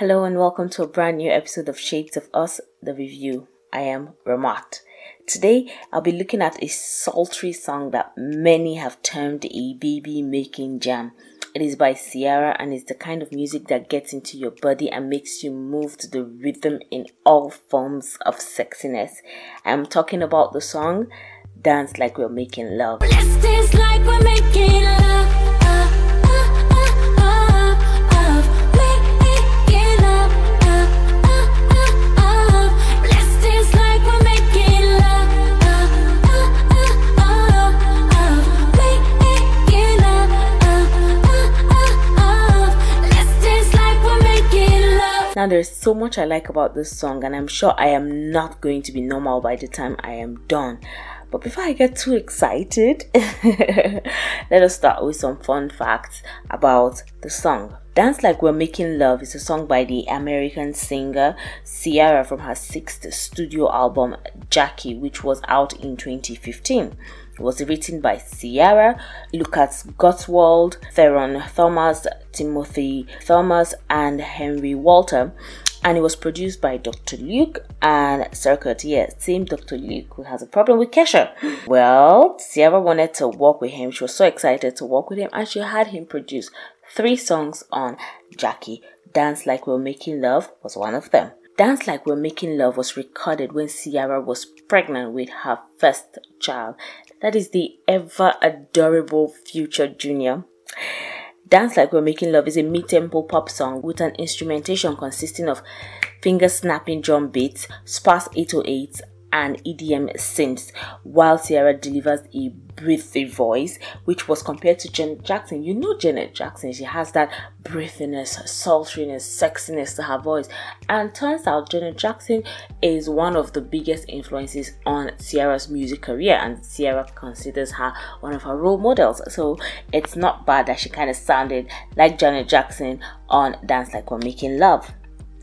Hello and welcome to a brand new episode of Shades of Us, the review. I am Ramat. Today I'll be looking at a sultry song that many have termed a baby making jam. It is by Ciara and is the kind of music that gets into your body and makes you move to the rhythm in all forms of sexiness. I'm talking about the song Dance Like We're Making Love. Now, there's so much I like about this song, and I'm sure I am not going to be normal by the time I am done. But before I get too excited, let us start with some fun facts about the song. Dance Like We're Making Love is a song by the American singer Ciara from her sixth studio album Jackie, which was out in 2015. It was written by Ciara, Lucas Gottwald, Theron Thomas, Timothy Thomas, and Henry Walter. And it was produced by Dr. Luke and Cirkut. Yes, same Dr. Luke who has a problem with Kesha. Well, Ciara wanted to work with him. She was so excited to work with him, and she had him produce three songs on Jackie. Dance Like We're Making Love was one of them. Dance Like We're Making Love was recorded when Ciara was pregnant with her first child. That is the ever adorable future junior. Dance Like We're Making Love is a mid-tempo pop song with an instrumentation consisting of finger-snapping drum beats, sparse 808s, and EDM synths, while Ciara delivers a breathy voice, which was compared to Janet Jackson. You know Janet Jackson, she has that breathiness, sultriness, sexiness to her voice. And turns out Janet Jackson is one of the biggest influences on Ciara's music career, and Ciara considers her one of her role models. So it's not bad that she kind of sounded like Janet Jackson on Dance Like We're Making Love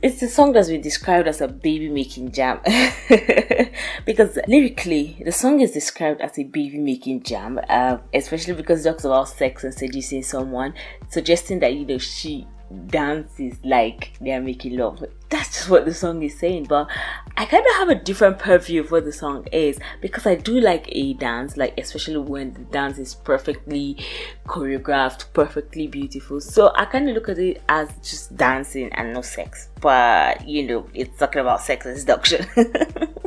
it's the song that's been described as a baby making jam. Because lyrically the song is described as a baby making jam uh, especially because it talks about sex and seducing someone suggesting that you know she dances like they're making love. That's just what the song is saying but i kind of have a different purview of what the song is because i do like a dance like especially when the dance is perfectly choreographed perfectly beautiful. So i kind of look at it as just dancing and no sex. But you know it's talking about sex and seduction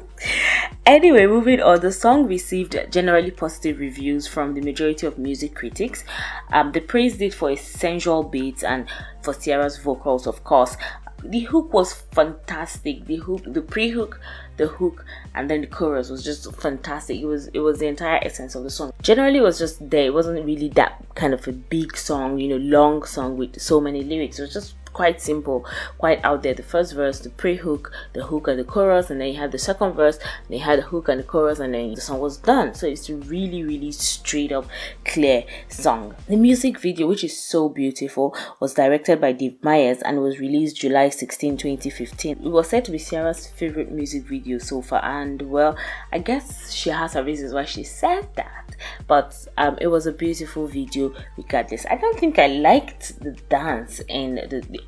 Anyway, moving on, the song received generally positive reviews from the majority of music critics. Um, they praised it for its sensual beats and for Ciara's vocals, of course. The hook was fantastic. The hook, the pre-hook, the hook, and then the chorus was just fantastic. It was it was the entire essence of the song. Generally, it was just there. It wasn't really that kind of a big song, you know, long song with so many lyrics. It was just quite simple, quite out there. The first verse, the pre-hook, the hook and the chorus, and then you had the second verse, and had the hook and the chorus, and then the song was done. So it's a really, really straight up, clear song. The music video, which is so beautiful, was directed by Dave Meyers and was released July 16, 2015. It was said to be Ciara's favorite music video so far, and well, I guess she has her reasons why she said that. But um, it was a beautiful video regardless. I don't think I liked the dance and the, the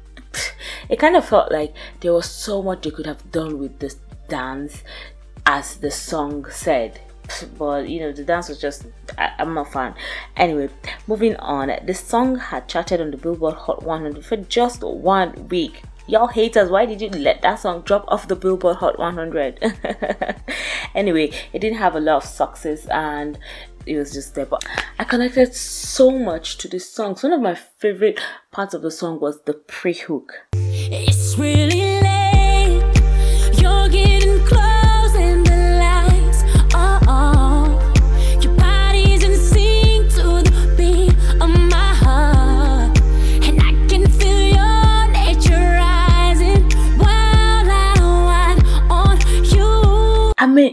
it kind of felt like there was so much they could have done with this dance as the song said. But you know the dance was just I, am a fan. Anyway moving on. The song had charted on the billboard hot 100 for just one week y'all haters why did you let that song drop off the billboard hot 100 anyway it didn't have a lot of success and it was just there but i connected so much to this song. So one of my favorite parts of the song was the pre-hook. It's really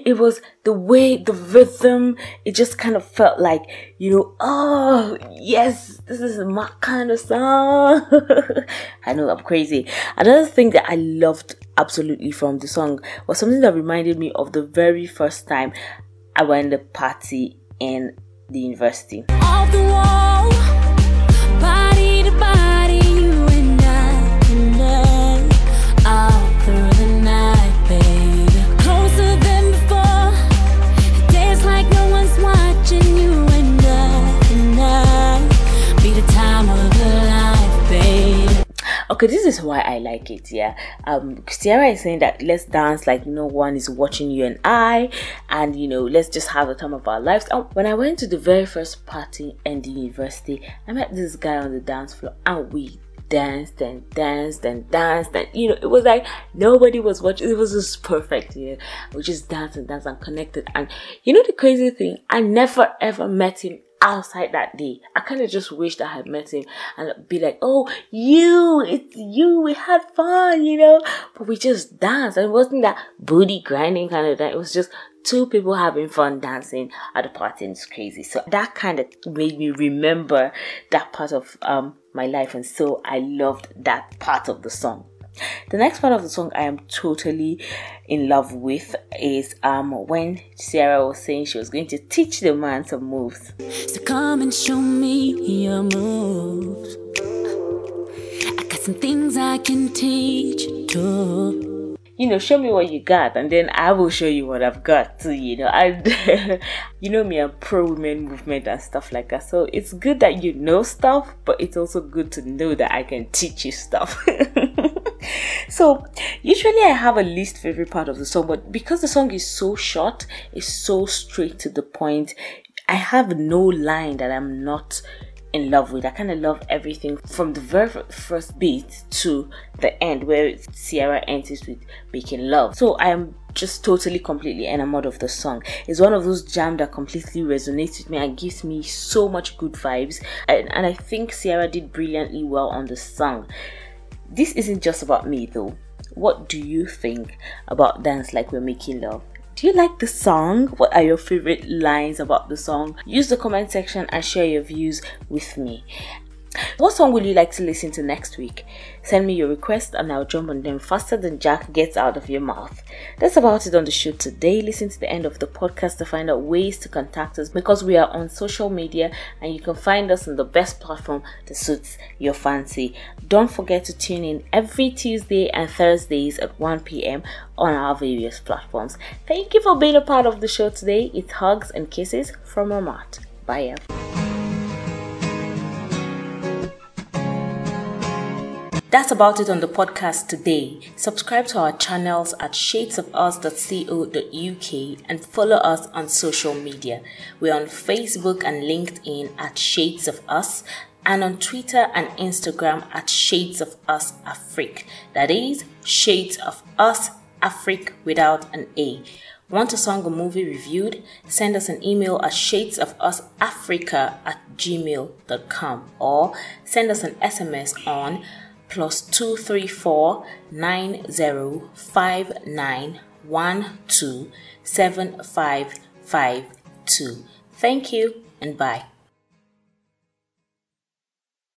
it was the way, the rhythm, it just kind of felt like, you know, oh, yes, this is my kind of song. I know I'm crazy. Another thing that I loved absolutely from the song was something that reminded me of the very first time I went to party in the university. Okay, this is why I like it. Yeah, um, Ciara is saying that let's dance like no one is watching you and I, and you know, let's just have the time of our lives. And when I went to the very first party in the university, I met this guy on the dance floor, and we danced and danced and danced and you know it was like nobody was watching it was just perfect know we just danced and danced and connected and you know the crazy thing i never ever met him outside that day. I kind of just wished I had met him and be like, oh, you, it's you, we had fun, you know? But we just danced. And it wasn't that booty grinding kind of thing. It was just two people having fun dancing at the party it's crazy. So that kind of made me remember that part of um, my life. And so I loved that part of the song. The next part of the song I am totally in love with is um when Ciara was saying she was going to teach the man some moves. So come and show me your moves. I got some things I can teach you too you know, show me what you got, and then I will show you what I've got too. You know, I, you know me, I'm pro women movement and stuff like that. So it's good that you know stuff, but it's also good to know that I can teach you stuff. so usually I have a least favorite part of the song, but because the song is so short, it's so straight to the point. I have no line that I'm not in love with. I kind of love everything from the very first beat to the end where Ciara ends with making love. So I am just totally completely enamored of the song. It's one of those jams that completely resonates with me and gives me so much good vibes. And, and I think Ciara did brilliantly well on the song. This isn't just about me though. What do you think about Dance Like We're Making Love? Do you like the song? What are your favorite lines about the song? Use the comment section and share your views with me. What song would you like to listen to next week? Send me your request and I'll jump on them faster than Jack gets out of your mouth. That's about it on the show today. Listen to the end of the podcast to find out ways to contact us because we are on social media and you can find us on the best platform that suits your fancy. Don't forget to tune in every Tuesday and Thursdays at 1 p.m. on our various platforms. Thank you for being a part of the show today. It's hugs and kisses from Amat. Bye. That's about it on the podcast today. Subscribe to our channels at shadesofus.co.uk and follow us on social media. We're on Facebook and LinkedIn at Shades of Us and on Twitter and Instagram at Shades of Us Afrique. That is Shades of Us Afrique without an A. Want a song or movie reviewed? Send us an email at shadesofussafrica at gmail.com or send us an SMS on plus two three four nine zero five nine one two seven five five two. Thank you and bye.